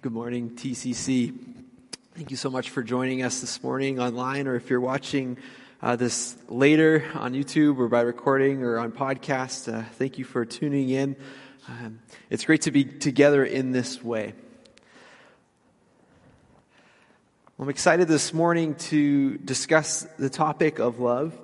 Good morning, TCC. Thank you so much for joining us this morning online, or if you're watching uh, this later on YouTube or by recording or on podcast, uh, thank you for tuning in. Um, it's great to be together in this way. I'm excited this morning to discuss the topic of love.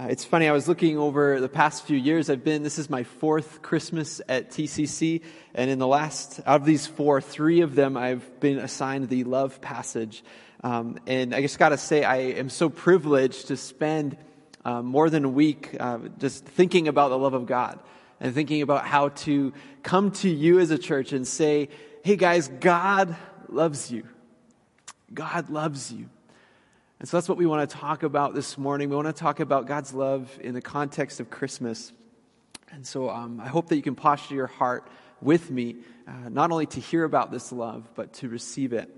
Uh, it's funny, I was looking over the past few years. I've been, this is my fourth Christmas at TCC, and in the last, out of these four, three of them I've been assigned the love passage. Um, and I just gotta say, I am so privileged to spend uh, more than a week uh, just thinking about the love of God and thinking about how to come to you as a church and say, hey guys, God loves you. God loves you. And so that's what we want to talk about this morning. We want to talk about God's love in the context of Christmas. And so um, I hope that you can posture your heart with me, uh, not only to hear about this love, but to receive it.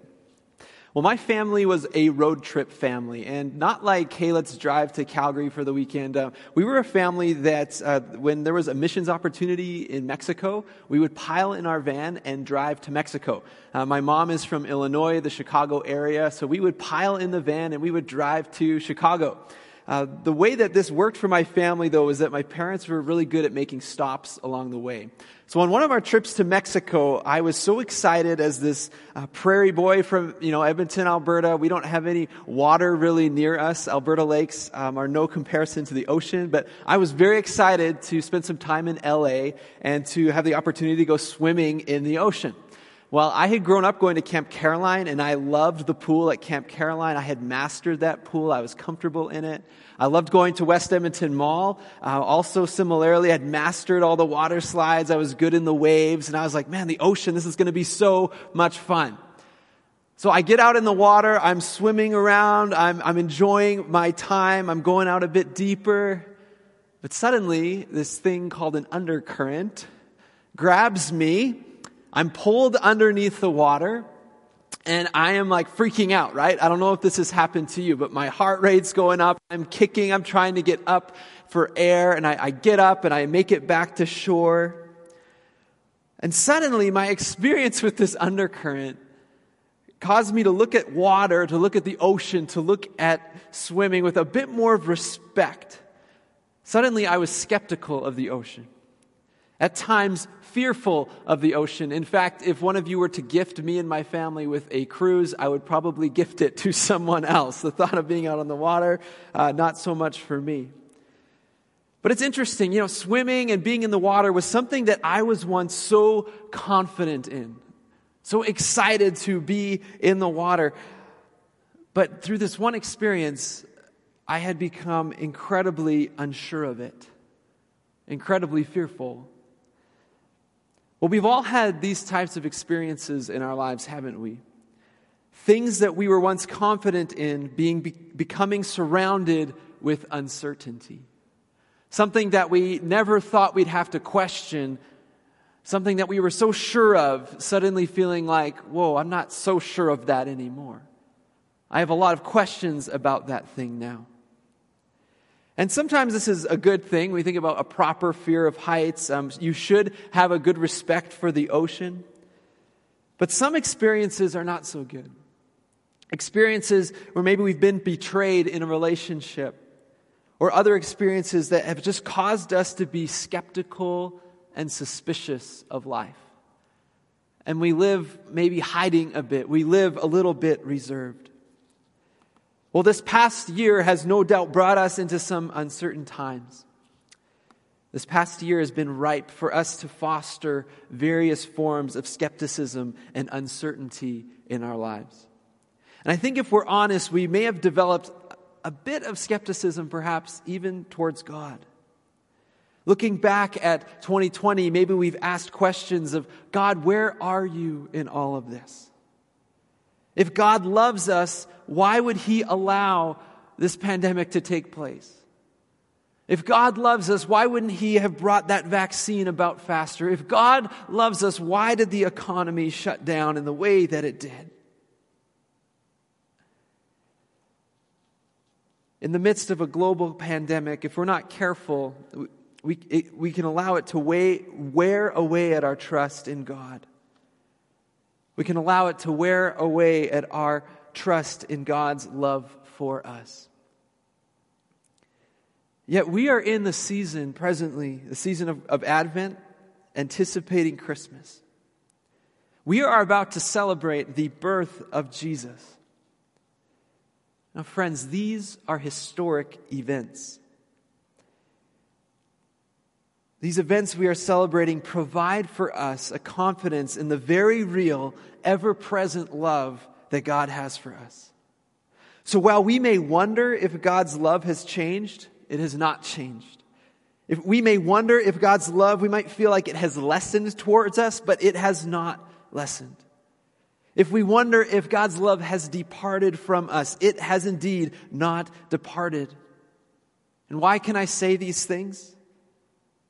Well, my family was a road trip family, and not like, hey, let's drive to Calgary for the weekend. Uh, we were a family that, uh, when there was a missions opportunity in Mexico, we would pile in our van and drive to Mexico. Uh, my mom is from Illinois, the Chicago area, so we would pile in the van and we would drive to Chicago. Uh, the way that this worked for my family, though, is that my parents were really good at making stops along the way. So on one of our trips to Mexico, I was so excited as this uh, prairie boy from, you know, Edmonton, Alberta. We don't have any water really near us. Alberta lakes um, are no comparison to the ocean, but I was very excited to spend some time in LA and to have the opportunity to go swimming in the ocean. Well, I had grown up going to Camp Caroline and I loved the pool at Camp Caroline. I had mastered that pool. I was comfortable in it. I loved going to West Edmonton Mall. Uh, also, similarly, I'd mastered all the water slides. I was good in the waves and I was like, man, the ocean, this is going to be so much fun. So I get out in the water. I'm swimming around. I'm, I'm enjoying my time. I'm going out a bit deeper. But suddenly, this thing called an undercurrent grabs me I'm pulled underneath the water and I am like freaking out, right? I don't know if this has happened to you, but my heart rate's going up. I'm kicking. I'm trying to get up for air and I, I get up and I make it back to shore. And suddenly my experience with this undercurrent caused me to look at water, to look at the ocean, to look at swimming with a bit more of respect. Suddenly I was skeptical of the ocean. At times, fearful of the ocean. In fact, if one of you were to gift me and my family with a cruise, I would probably gift it to someone else. The thought of being out on the water, uh, not so much for me. But it's interesting, you know, swimming and being in the water was something that I was once so confident in, so excited to be in the water. But through this one experience, I had become incredibly unsure of it, incredibly fearful. Well, we've all had these types of experiences in our lives, haven't we? Things that we were once confident in being be- becoming surrounded with uncertainty. Something that we never thought we'd have to question. Something that we were so sure of, suddenly feeling like, whoa, I'm not so sure of that anymore. I have a lot of questions about that thing now. And sometimes this is a good thing. We think about a proper fear of heights. Um, you should have a good respect for the ocean. But some experiences are not so good. Experiences where maybe we've been betrayed in a relationship, or other experiences that have just caused us to be skeptical and suspicious of life. And we live maybe hiding a bit, we live a little bit reserved. Well, this past year has no doubt brought us into some uncertain times. This past year has been ripe for us to foster various forms of skepticism and uncertainty in our lives. And I think if we're honest, we may have developed a bit of skepticism, perhaps even towards God. Looking back at 2020, maybe we've asked questions of God, where are you in all of this? If God loves us, why would He allow this pandemic to take place? If God loves us, why wouldn't He have brought that vaccine about faster? If God loves us, why did the economy shut down in the way that it did? In the midst of a global pandemic, if we're not careful, we, it, we can allow it to weigh, wear away at our trust in God. We can allow it to wear away at our trust in God's love for us. Yet we are in the season presently, the season of, of Advent, anticipating Christmas. We are about to celebrate the birth of Jesus. Now, friends, these are historic events. These events we are celebrating provide for us a confidence in the very real, ever present love that God has for us. So while we may wonder if God's love has changed, it has not changed. If we may wonder if God's love, we might feel like it has lessened towards us, but it has not lessened. If we wonder if God's love has departed from us, it has indeed not departed. And why can I say these things?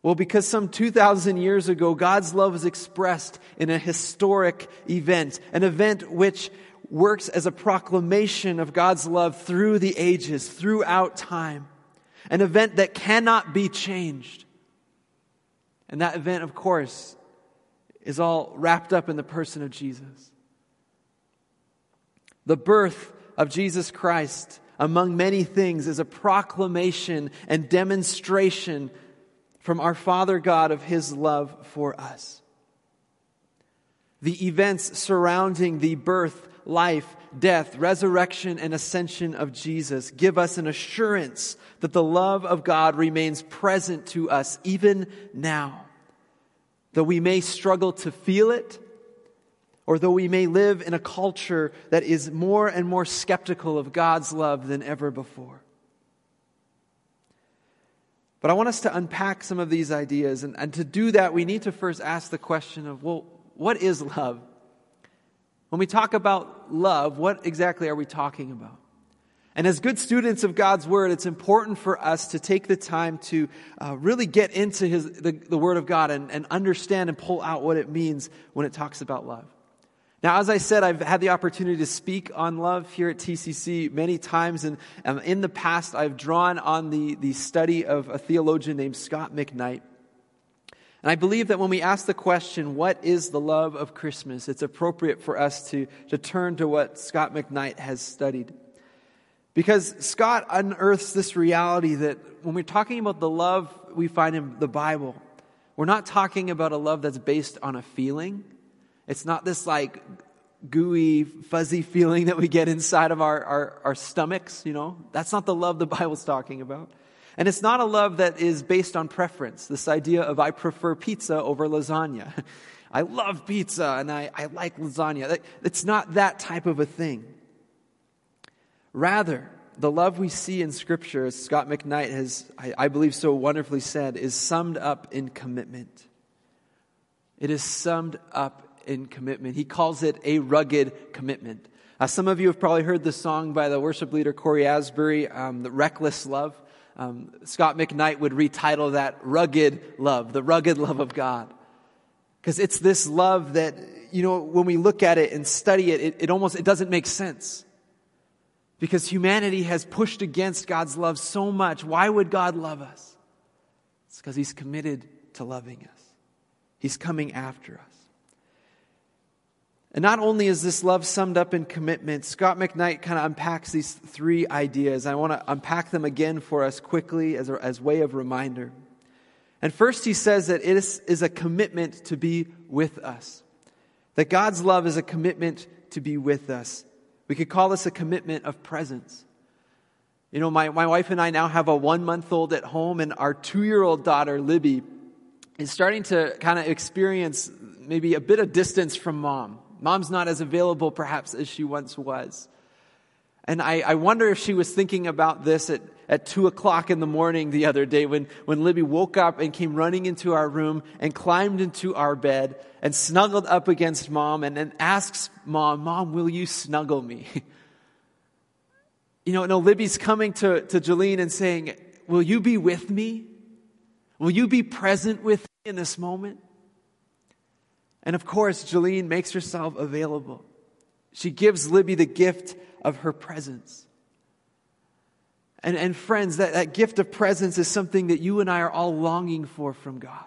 Well, because some 2,000 years ago, God's love was expressed in a historic event, an event which works as a proclamation of God's love through the ages, throughout time, an event that cannot be changed. And that event, of course, is all wrapped up in the person of Jesus. The birth of Jesus Christ, among many things, is a proclamation and demonstration from our Father God of His love for us. The events surrounding the birth, life, death, resurrection, and ascension of Jesus give us an assurance that the love of God remains present to us even now. Though we may struggle to feel it, or though we may live in a culture that is more and more skeptical of God's love than ever before. But I want us to unpack some of these ideas. And, and to do that, we need to first ask the question of, well, what is love? When we talk about love, what exactly are we talking about? And as good students of God's Word, it's important for us to take the time to uh, really get into his, the, the Word of God and, and understand and pull out what it means when it talks about love. Now, as I said, I've had the opportunity to speak on love here at TCC many times, and um, in the past, I've drawn on the, the study of a theologian named Scot McKnight. And I believe that when we ask the question, what is the love of Christmas, it's appropriate for us to, to turn to what Scot McKnight has studied. Because Scot unearths this reality that when we're talking about the love we find in the Bible, we're not talking about a love that's based on a feeling. It's not this like gooey, fuzzy feeling that we get inside of our, our, our stomachs, you know. That's not the love the Bible's talking about. And it's not a love that is based on preference, this idea of I prefer pizza over lasagna. I love pizza and I, I like lasagna. It's not that type of a thing. Rather, the love we see in Scripture, as Scot McKnight has, I, I believe, so wonderfully said, is summed up in commitment. It is summed up in commitment. He calls it a rugged commitment. Uh, some of you have probably heard the song by the worship leader Cory Asbury, um, the Reckless Love. Um, Scot McKnight would retitle that Rugged Love, the rugged love of God. Because it's this love that, you know, when we look at it and study it, it, it almost, it doesn't make sense. Because humanity has pushed against God's love so much. Why would God love us? It's because He's committed to loving us. He's coming after us. And not only is this love summed up in commitment, Scot McKnight kind of unpacks these three ideas. I want to unpack them again for us quickly as a as way of reminder. And first, he says that it is, is a commitment to be with us. That God's love is a commitment to be with us. We could call this a commitment of presence. You know, my, my wife and I now have a one month old at home, and our two year old daughter, Libby, is starting to kind of experience maybe a bit of distance from mom. Mom's not as available perhaps as she once was. And I, I wonder if she was thinking about this at, at two o'clock in the morning the other day when, when Libby woke up and came running into our room and climbed into our bed and snuggled up against mom and then asks mom, Mom, will you snuggle me? you know, no, Libby's coming to, to Jolene and saying, Will you be with me? Will you be present with me in this moment? And of course, Jolene makes herself available. She gives Libby the gift of her presence. And, and friends, that, that gift of presence is something that you and I are all longing for from God.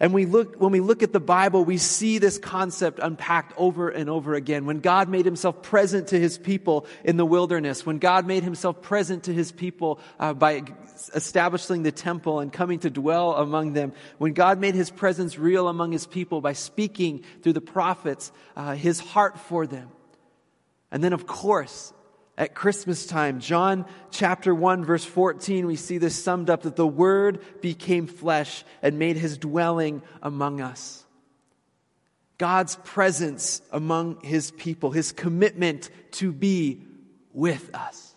And we look, when we look at the Bible, we see this concept unpacked over and over again. When God made himself present to his people in the wilderness, when God made himself present to his people uh, by establishing the temple and coming to dwell among them, when God made his presence real among his people by speaking through the prophets, uh, his heart for them. And then, of course, at Christmas time. John chapter 1 verse 14, we see this summed up that the Word became flesh and made his dwelling among us. God's presence among his people, his commitment to be with us.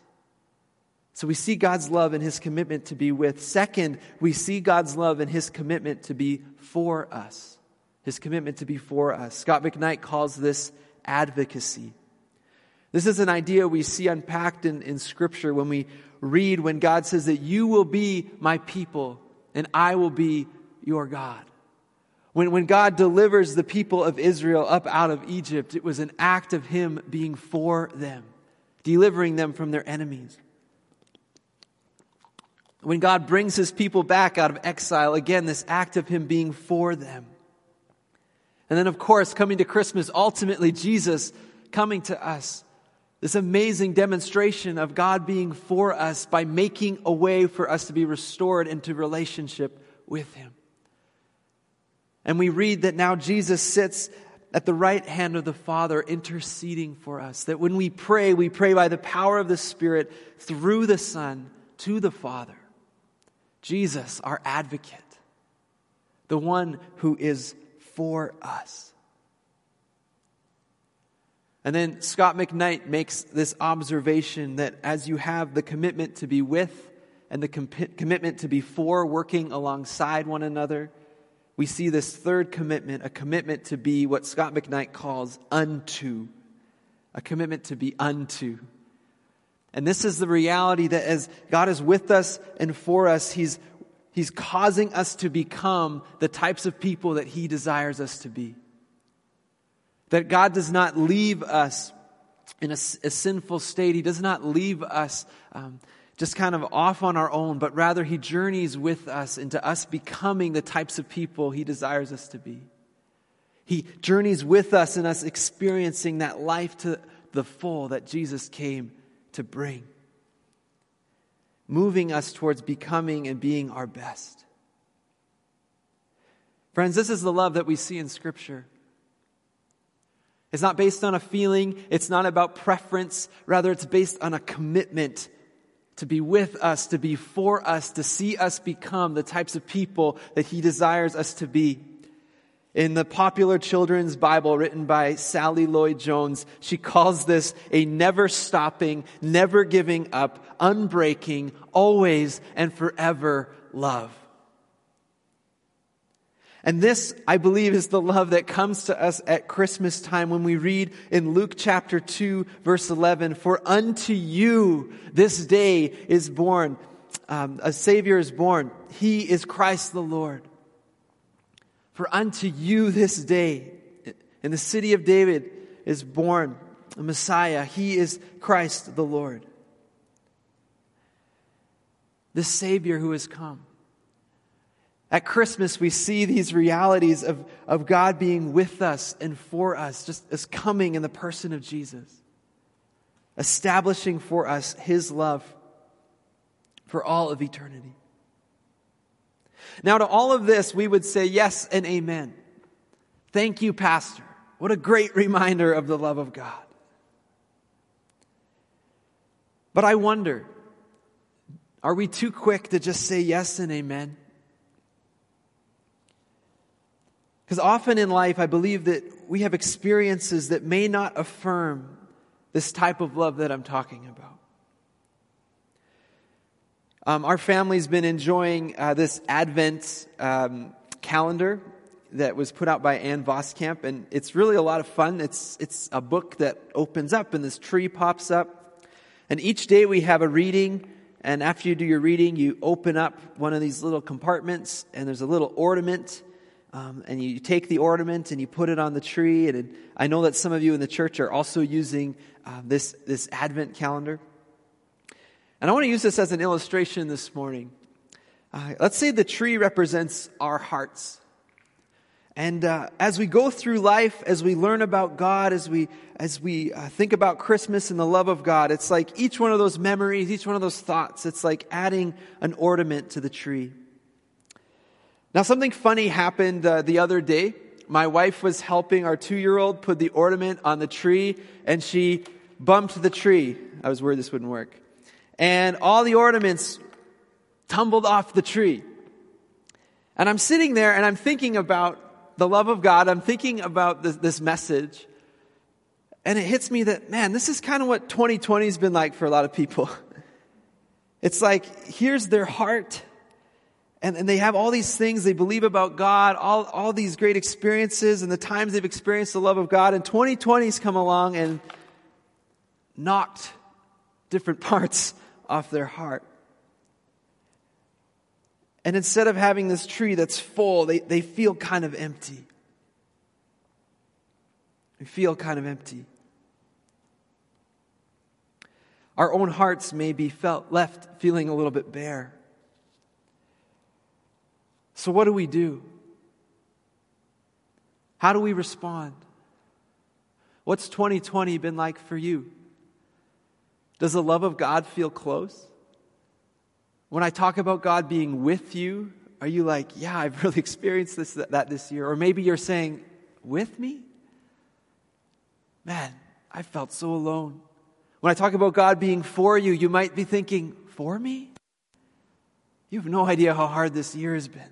So we see God's love and his commitment to be with. Second, we see God's love and his commitment to be for us. His commitment to be for us. Scot McKnight calls this advocacy. This is an idea we see unpacked in, in Scripture when we read when God says that you will be my people and I will be your God. When, when God delivers the people of Israel up out of Egypt, it was an act of Him being for them, delivering them from their enemies. When God brings His people back out of exile, again, this act of Him being for them. And then, of course, coming to Christmas, ultimately, Jesus coming to us this amazing demonstration of God being for us by making a way for us to be restored into relationship with Him. And we read that now Jesus sits at the right hand of the Father interceding for us. That when we pray, we pray by the power of the Spirit through the Son to the Father. Jesus, our advocate, the one who is for us. And then Scot McKnight makes this observation that as you have the commitment to be with and the com- commitment to be for working alongside one another, we see this third commitment, a commitment to be what Scot McKnight calls unto. A commitment to be unto. And this is the reality that as God is with us and for us, He's, He's causing us to become the types of people that He desires us to be. That God does not leave us in a, a sinful state. He does not leave us um, just kind of off on our own, but rather He journeys with us into us becoming the types of people He desires us to be. He journeys with us in us experiencing that life to the full that Jesus came to bring, moving us towards becoming and being our best. Friends, this is the love that we see in Scripture. It's not based on a feeling. It's not about preference. Rather, it's based on a commitment to be with us, to be for us, to see us become the types of people that He desires us to be. In the popular children's Bible written by Sally Lloyd Jones, she calls this a never stopping, never giving up, unbreaking, always and forever love. And this, I believe, is the love that comes to us at Christmas time when we read in Luke chapter 2, verse 11, For unto you this day is born, um, a Savior is born. He is Christ the Lord. For unto you this day, in the city of David, is born a Messiah. He is Christ the Lord. The Savior who has come. At Christmas, we see these realities of, of God being with us and for us, just as coming in the person of Jesus, establishing for us his love for all of eternity. Now, to all of this, we would say yes and amen. Thank you, Pastor. What a great reminder of the love of God. But I wonder, are we too quick to just say yes and amen? Because often in life, I believe that we have experiences that may not affirm this type of love that I'm talking about. Um, our family's been enjoying uh, this Advent um, calendar that was put out by Ann Voskamp, and it's really a lot of fun. It's, it's a book that opens up, and this tree pops up. And each day we have a reading, and after you do your reading, you open up one of these little compartments, and there's a little ornament um, and you take the ornament and you put it on the tree. And I know that some of you in the church are also using uh, this, this Advent calendar. And I want to use this as an illustration this morning. Uh, let's say the tree represents our hearts. And uh, as we go through life, as we learn about God, as we as we uh, think about Christmas and the love of God, it's like each one of those memories, each one of those thoughts, it's like adding an ornament to the tree. Now, something funny happened uh, the other day. My wife was helping our two-year-old put the ornament on the tree, and she bumped the tree. I was worried this wouldn't work, and all the ornaments tumbled off the tree. And I'm sitting there and I'm thinking about the love of God, I'm thinking about this, this message, and it hits me that, man, this is kind of what 2020 has been like for a lot of people. It's like, here's their heart, and, and they have all these things they believe about God, all, all these great experiences, and the times they've experienced the love of God, and 2020's come along and knocked different parts off their heart. And instead of having this tree that's full, they, they feel kind of empty. They feel kind of empty. Our own hearts may be felt left feeling a little bit bare. So, what do we do? How do we respond? What's 2020 been like for you? Does the love of God feel close? When I talk about God being with you, are you like, yeah, I've really experienced this, that this year? Or maybe you're saying, with me? Man, I felt so alone. When I talk about God being for you, you might be thinking, for me? You have no idea how hard this year has been.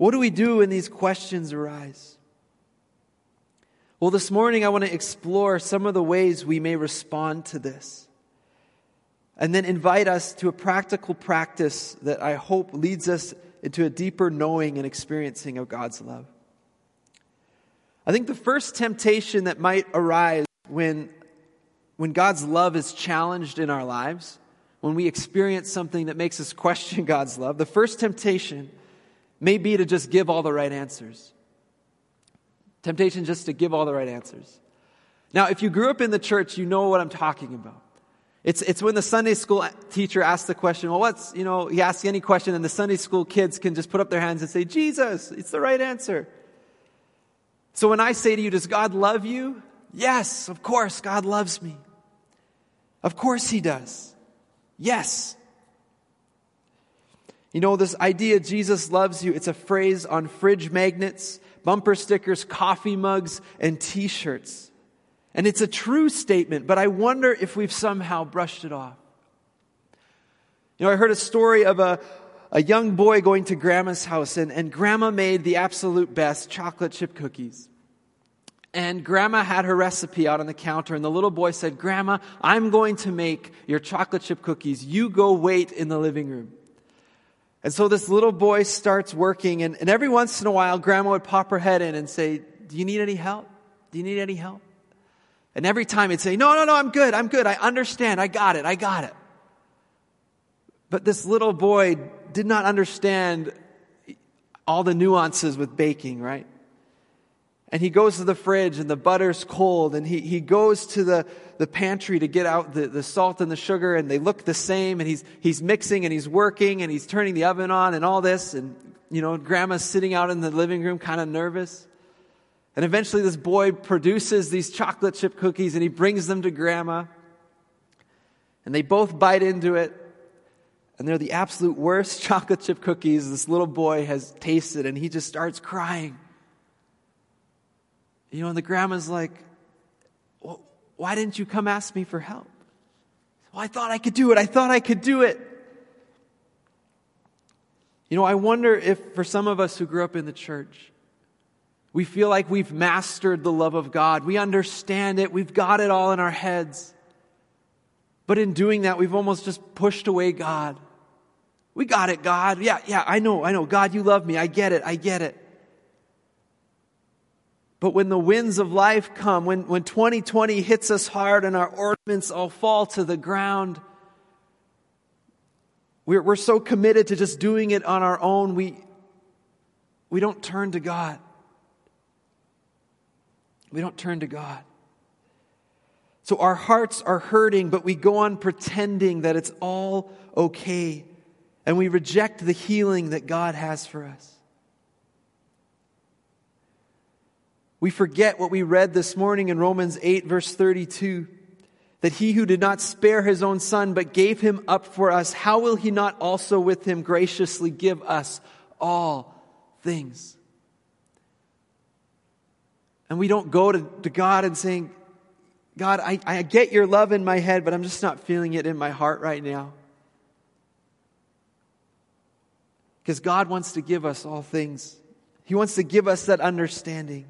What do we do when these questions arise? Well, this morning I want to explore some of the ways we may respond to this and then invite us to a practical practice that I hope leads us into a deeper knowing and experiencing of God's love. I think the first temptation that might arise when, when God's love is challenged in our lives, when we experience something that makes us question God's love, the first temptation may be to just give all the right answers. Temptation just to give all the right answers. Now, if you grew up in the church, you know what I'm talking about. It's, it's when the Sunday school teacher asks the question, well, what's, you know, he asks any question and the Sunday school kids can just put up their hands and say, Jesus, it's the right answer. So when I say to you, does God love you? Yes, of course, God loves me. Of course he does. Yes. You know, this idea, Jesus loves you, it's a phrase on fridge magnets, bumper stickers, coffee mugs, and t-shirts. And it's a true statement, but I wonder if we've somehow brushed it off. You know, I heard a story of a, a young boy going to grandma's house, and, and grandma made the absolute best chocolate chip cookies. And grandma had her recipe out on the counter, and the little boy said, Grandma, I'm going to make your chocolate chip cookies. You go wait in the living room. And so this little boy starts working, and, and every once in a while, grandma would pop her head in and say, Do you need any help? Do you need any help? And every time he'd say, No, no, no, I'm good, I'm good, I understand, I got it, I got it. But this little boy did not understand all the nuances with baking, right? And he goes to the fridge and the butter's cold and he, he goes to the, the pantry to get out the, the salt and the sugar and they look the same and he's, he's mixing and he's working and he's turning the oven on and all this and, you know, grandma's sitting out in the living room kind of nervous. And eventually, this boy produces these chocolate chip cookies and he brings them to grandma. And they both bite into it. And they're the absolute worst chocolate chip cookies this little boy has tasted. And he just starts crying. You know, and the grandma's like, well, Why didn't you come ask me for help? Well, I thought I could do it. I thought I could do it. You know, I wonder if for some of us who grew up in the church, we feel like we've mastered the love of God. We understand it. We've got it all in our heads. But in doing that, we've almost just pushed away God. We got it, God. Yeah, yeah, I know, I know. God, you love me. I get it. I get it. But when the winds of life come, when, when 2020 hits us hard and our ornaments all fall to the ground, we're, we're so committed to just doing it on our own, we, we don't turn to God. We don't turn to God. So our hearts are hurting, but we go on pretending that it's all okay. And we reject the healing that God has for us. We forget what we read this morning in Romans 8, verse 32 that he who did not spare his own son, but gave him up for us, how will he not also with him graciously give us all things? And we don't go to, to God and saying, God, I, I get your love in my head, but I'm just not feeling it in my heart right now. Because God wants to give us all things. He wants to give us that understanding.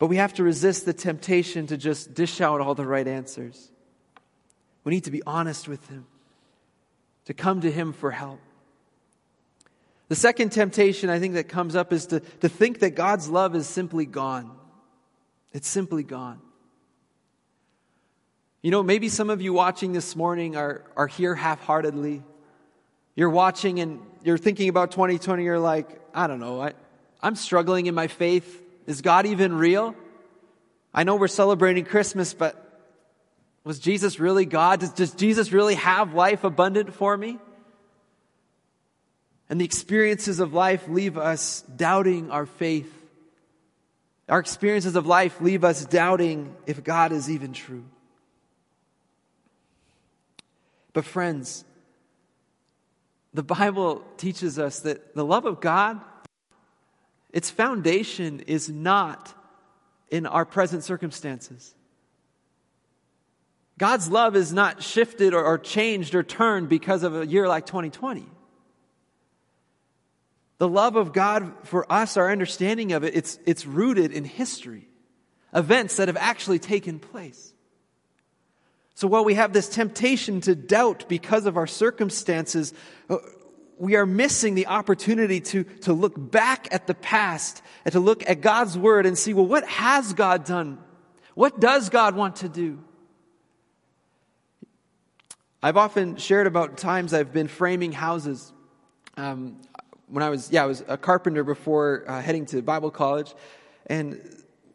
But we have to resist the temptation to just dish out all the right answers. We need to be honest with Him, to come to Him for help. The second temptation I think that comes up is to, to think that God's love is simply gone. It's simply gone. You know, maybe some of you watching this morning are, are here half heartedly. You're watching and you're thinking about 2020, you're like, I don't know, I, I'm struggling in my faith. Is God even real? I know we're celebrating Christmas, but was Jesus really God? Does, does Jesus really have life abundant for me? And the experiences of life leave us doubting our faith. Our experiences of life leave us doubting if God is even true. But, friends, the Bible teaches us that the love of God its foundation is not in our present circumstances. God's love is not shifted or, or, changed or turned because of a year like 2020. The love of God for us, our understanding of it, it's, it's rooted in history, events that have actually taken place. So while we have this temptation to doubt because of our circumstances, uh, we are missing the opportunity to, to look back at the past and to look at God's word and see, well, what has God done? What does God want to do? I've often shared about times I've been framing houses. Um, when I was, yeah, I was a carpenter before uh, heading to Bible college. And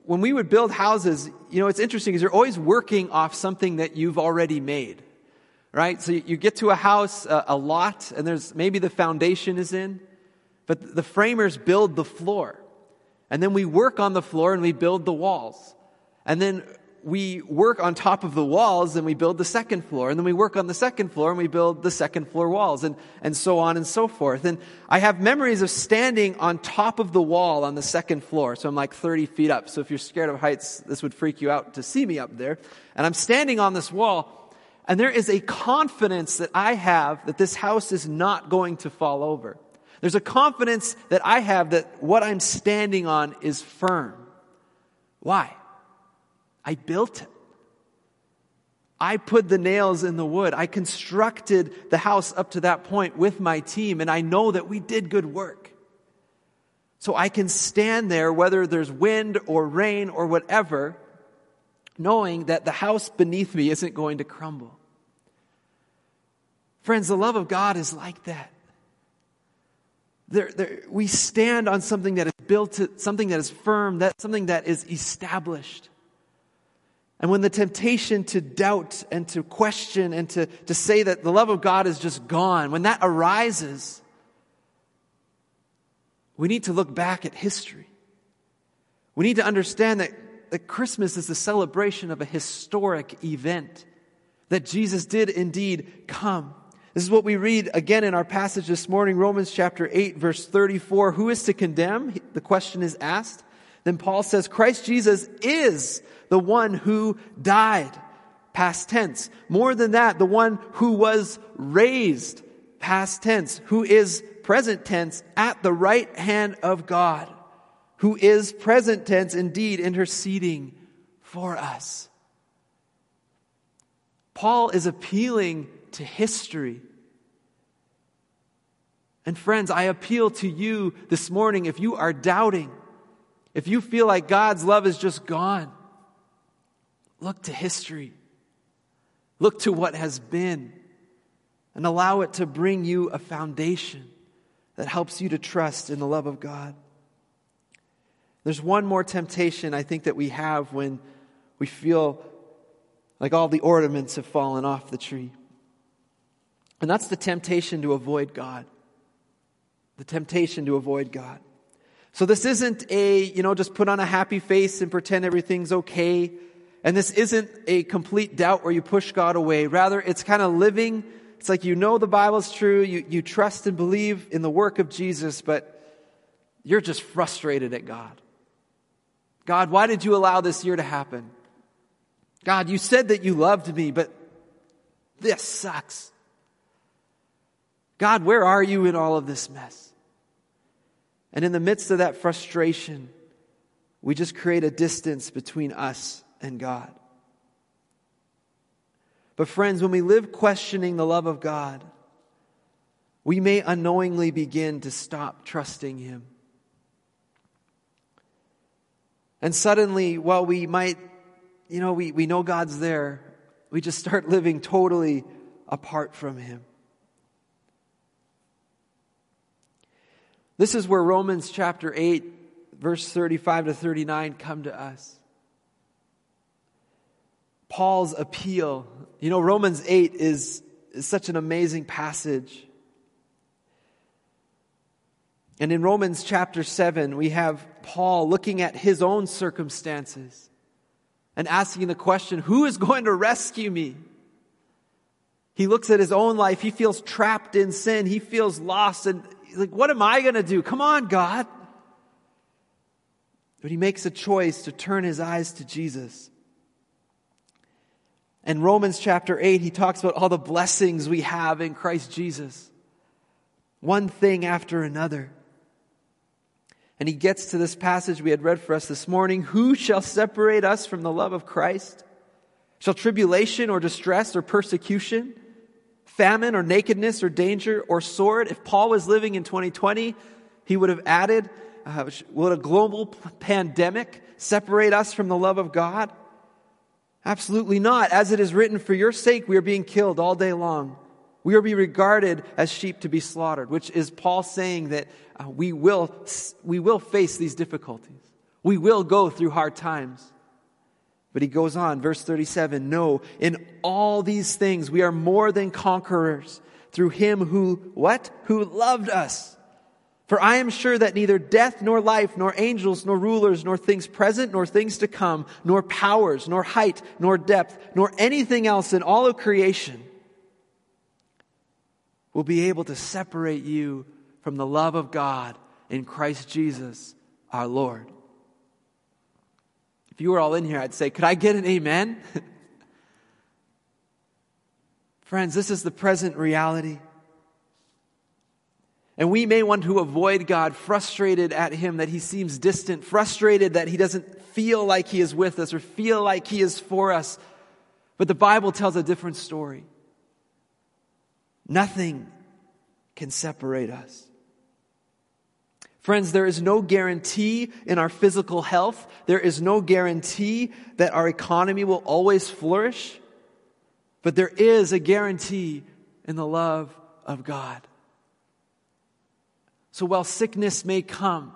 when we would build houses, you know, it's interesting because you're always working off something that you've already made right? So you get to a house, a, a lot, and there's maybe the foundation is in, but the framers build the floor. And then we work on the floor and we build the walls. And then we work on top of the walls and we build the second floor. And then we work on the second floor and we build the second floor walls and, and so on and so forth. And I have memories of standing on top of the wall on the second floor. So I'm like 30 feet up. So if you're scared of heights, this would freak you out to see me up there. And I'm standing on this wall and there is a confidence that I have that this house is not going to fall over. There's a confidence that I have that what I'm standing on is firm. Why? I built it. I put the nails in the wood. I constructed the house up to that point with my team, and I know that we did good work. So I can stand there, whether there's wind or rain or whatever, knowing that the house beneath me isn't going to crumble. Friends, the love of God is like that. There, there, we stand on something that is built, to, something that is firm, that something that is established. And when the temptation to doubt and to question and to, to say that the love of God is just gone, when that arises, we need to look back at history. We need to understand that that Christmas is the celebration of a historic event, that Jesus did indeed come. This is what we read again in our passage this morning, Romans chapter 8, verse 34. Who is to condemn? The question is asked. Then Paul says, Christ Jesus is the one who died, past tense. More than that, the one who was raised, past tense, who is present tense, at the right hand of God who is present tense indeed interceding for us. Paul is appealing to history. And friends, I appeal to you this morning if you are doubting, if you feel like God's love is just gone, look to history. Look to what has been and allow it to bring you a foundation that helps you to trust in the love of God. There's one more temptation I think that we have when we feel like all the ornaments have fallen off the tree. And that's the temptation to avoid God. The temptation to avoid God. So this isn't a, you know, just put on a happy face and pretend everything's okay. And this isn't a complete doubt where you push God away. Rather, it's kind of living. It's like you know the Bible's true. You, you trust and believe in the work of Jesus, but you're just frustrated at God. God, why did you allow this year to happen? God, you said that you loved me, but this sucks. God, where are you in all of this mess? And in the midst of that frustration, we just create a distance between us and God. But, friends, when we live questioning the love of God, we may unknowingly begin to stop trusting Him. And suddenly, while we might, you know, we, we know God's there, we just start living totally apart from Him. This is where Romans chapter 8, verse 35 to 39 come to us. Paul's appeal. You know, Romans 8 is, is such an amazing passage. And in Romans chapter 7, we have Paul looking at his own circumstances and asking the question, Who is going to rescue me? He looks at his own life. He feels trapped in sin. He feels lost. And like, what am I going to do? Come on, God. But he makes a choice to turn his eyes to Jesus. In Romans chapter 8, he talks about all the blessings we have in Christ Jesus. One thing after another. And he gets to this passage we had read for us this morning Who shall separate us from the love of Christ? Shall tribulation or distress or persecution, famine or nakedness or danger or sword? If Paul was living in 2020, he would have added, uh, Will a global pandemic separate us from the love of God? Absolutely not. As it is written, for your sake we are being killed all day long. We are being regarded as sheep to be slaughtered, which is Paul saying that uh, we, will, we will face these difficulties. We will go through hard times. But he goes on, verse 37, no, in all these things we are more than conquerors through him who, what? Who loved us. For I am sure that neither death, nor life, nor angels, nor rulers, nor things present, nor things to come, nor powers, nor height, nor depth, nor anything else in all of creation will be able to separate you from the love of God in Christ Jesus our Lord. If you were all in here, I'd say, could I get an amen? Friends, this is the present reality. And we may want to avoid God, frustrated at Him that He seems distant, frustrated that He doesn't feel like He is with us or feel like He is for us. But the Bible tells a different story. Nothing can separate us. Friends, there is no guarantee in our physical health. There is no guarantee that our economy will always flourish. But there is a guarantee in the love of God. So while sickness may come,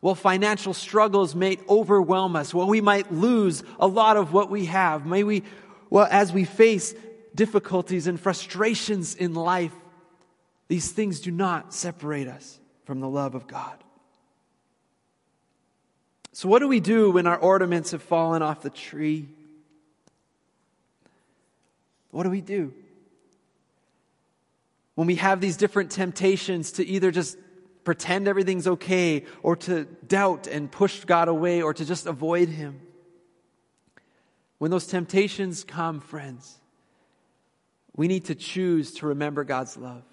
while financial struggles may overwhelm us, while we might lose a lot of what we have, may we, well, as we face difficulties and frustrations in life, these things do not separate us from the love of God. So, what do we do when our ornaments have fallen off the tree? What do we do? When we have these different temptations to either just pretend everything's okay or to doubt and push God away or to just avoid Him. When those temptations come, friends, we need to choose to remember God's love.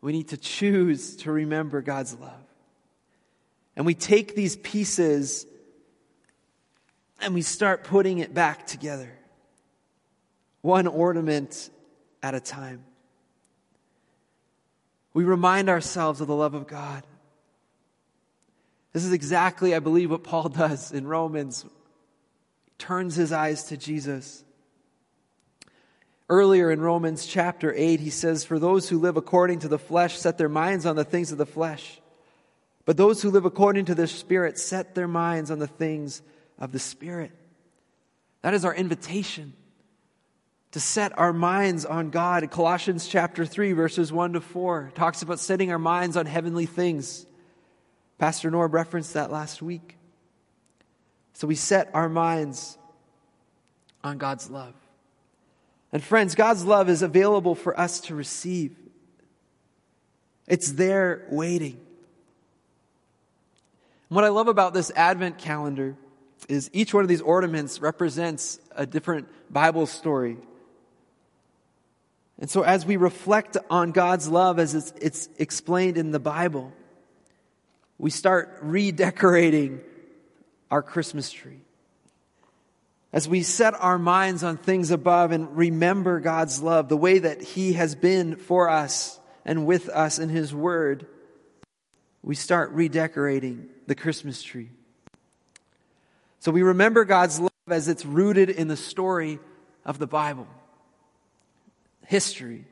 We need to choose to remember God's love. And we take these pieces and we start putting it back together, one ornament at a time. We remind ourselves of the love of God. This is exactly, I believe, what Paul does in Romans. He turns his eyes to Jesus. Earlier in Romans chapter 8, he says, For those who live according to the flesh set their minds on the things of the flesh. But those who live according to the Spirit set their minds on the things of the Spirit. That is our invitation to set our minds on God. Colossians chapter 3, verses 1 to 4 talks about setting our minds on heavenly things. Pastor Norb referenced that last week. So we set our minds on God's love. And friends, God's love is available for us to receive. It's there waiting. what I love about this Advent calendar is each one of these ornaments represents a different Bible story. And so as we reflect on God's love as it's, it's explained in the Bible, we start redecorating our Christmas tree. As we set our minds on things above and remember God's love, the way that He has been for us and with us in His Word, we start redecorating the Christmas tree. So we remember God's love as it's rooted in the story of the Bible, history,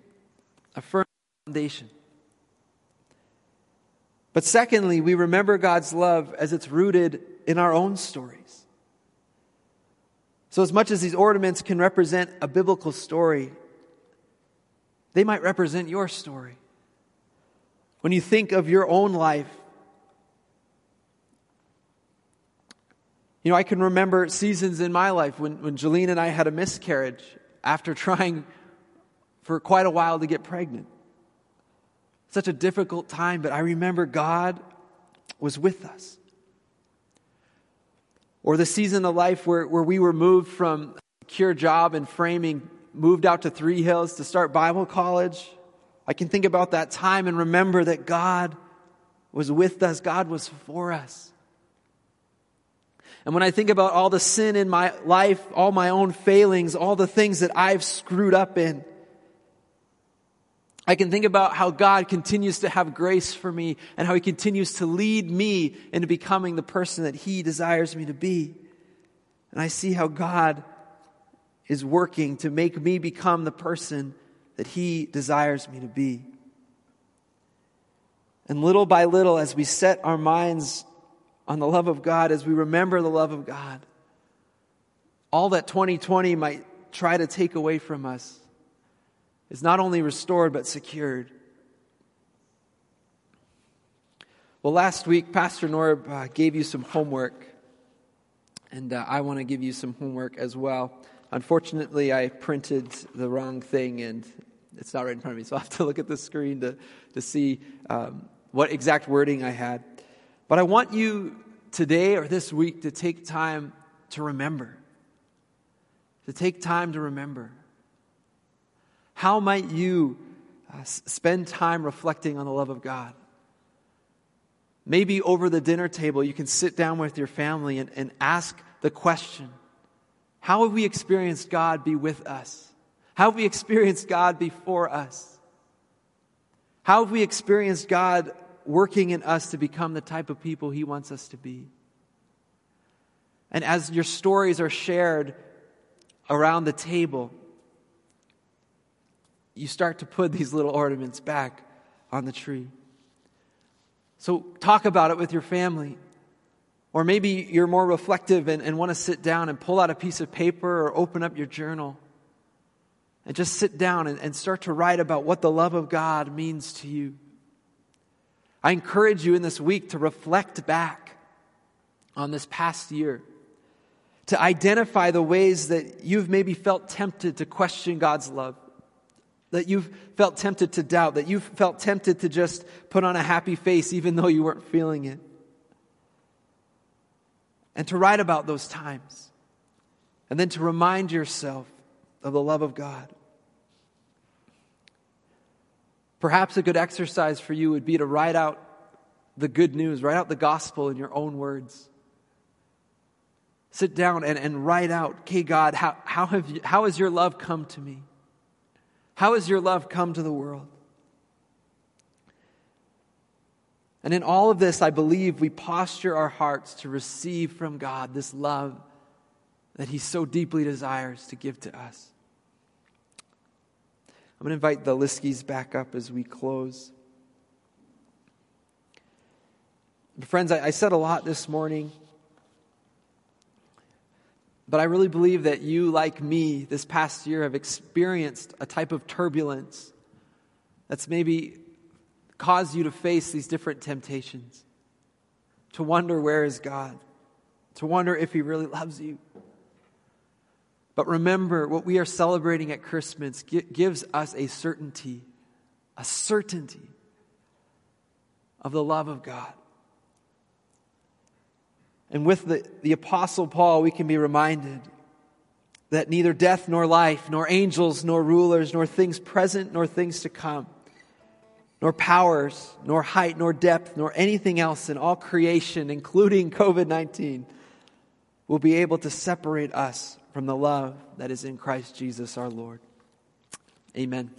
a firm foundation. But secondly, we remember God's love as it's rooted in our own stories. So, as much as these ornaments can represent a biblical story, they might represent your story. When you think of your own life, you know, I can remember seasons in my life when, when Jolene and I had a miscarriage after trying for quite a while to get pregnant such a difficult time, but I remember God was with us. Or the season of life where, where we were moved from secure job and framing, moved out to Three Hills to start Bible college. I can think about that time and remember that God was with us, God was for us. And when I think about all the sin in my life, all my own failings, all the things that I've screwed up in, I can think about how God continues to have grace for me and how He continues to lead me into becoming the person that He desires me to be. And I see how God is working to make me become the person that He desires me to be. And little by little, as we set our minds on the love of God, as we remember the love of God, all that 2020 might try to take away from us is not only restored, but secured. Well, last week, Pastor Norb uh, gave you some homework, and uh, I want to give you some homework as well. Unfortunately, I printed the wrong thing, and it's not right in front of me, so I'll have to look at the screen to, to see um, what exact wording I had. But I want you today or this week to take time to remember. To take time to remember. How might you uh, spend time reflecting on the love of God? Maybe over the dinner table, you can sit down with your family and, and ask the question How have we experienced God be with us? How have we experienced God before us? How have we experienced God working in us to become the type of people He wants us to be? And as your stories are shared around the table, you start to put these little ornaments back on the tree. So talk about it with your family. Or maybe you're more reflective and, and want to sit down and pull out a piece of paper or open up your journal and just sit down and, and start to write about what the love of God means to you. I encourage you in this week to reflect back on this past year, to identify the ways that you've maybe felt tempted to question God's love that you've felt tempted to doubt, that you've felt tempted to just put on a happy face even though you weren't feeling it. And to write about those times. And then to remind yourself of the love of God. Perhaps a good exercise for you would be to write out the good news, write out the gospel in your own words. Sit down and, and write out, okay, God, how, how, have you, how has your love come to me? How has your love come to the world? And in all of this, I believe we posture our hearts to receive from God this love that He so deeply desires to give to us. I'm going to invite the Liskies back up as we close. Friends, I, I said a lot this morning. But I really believe that you, like me, this past year have experienced a type of turbulence that's maybe caused you to face these different temptations. to wonder where is God, to wonder if He really loves you. But remember, what we are celebrating at Christmas gives us a certainty, a certainty of the love of God. And with the, the Apostle Paul, we can be reminded that neither death nor life, nor angels nor rulers, nor things present nor things to come, nor powers, nor height, nor depth, nor anything else in all creation, including COVID 19, will be able to separate us from the love that is in Christ Jesus our Lord. Amen.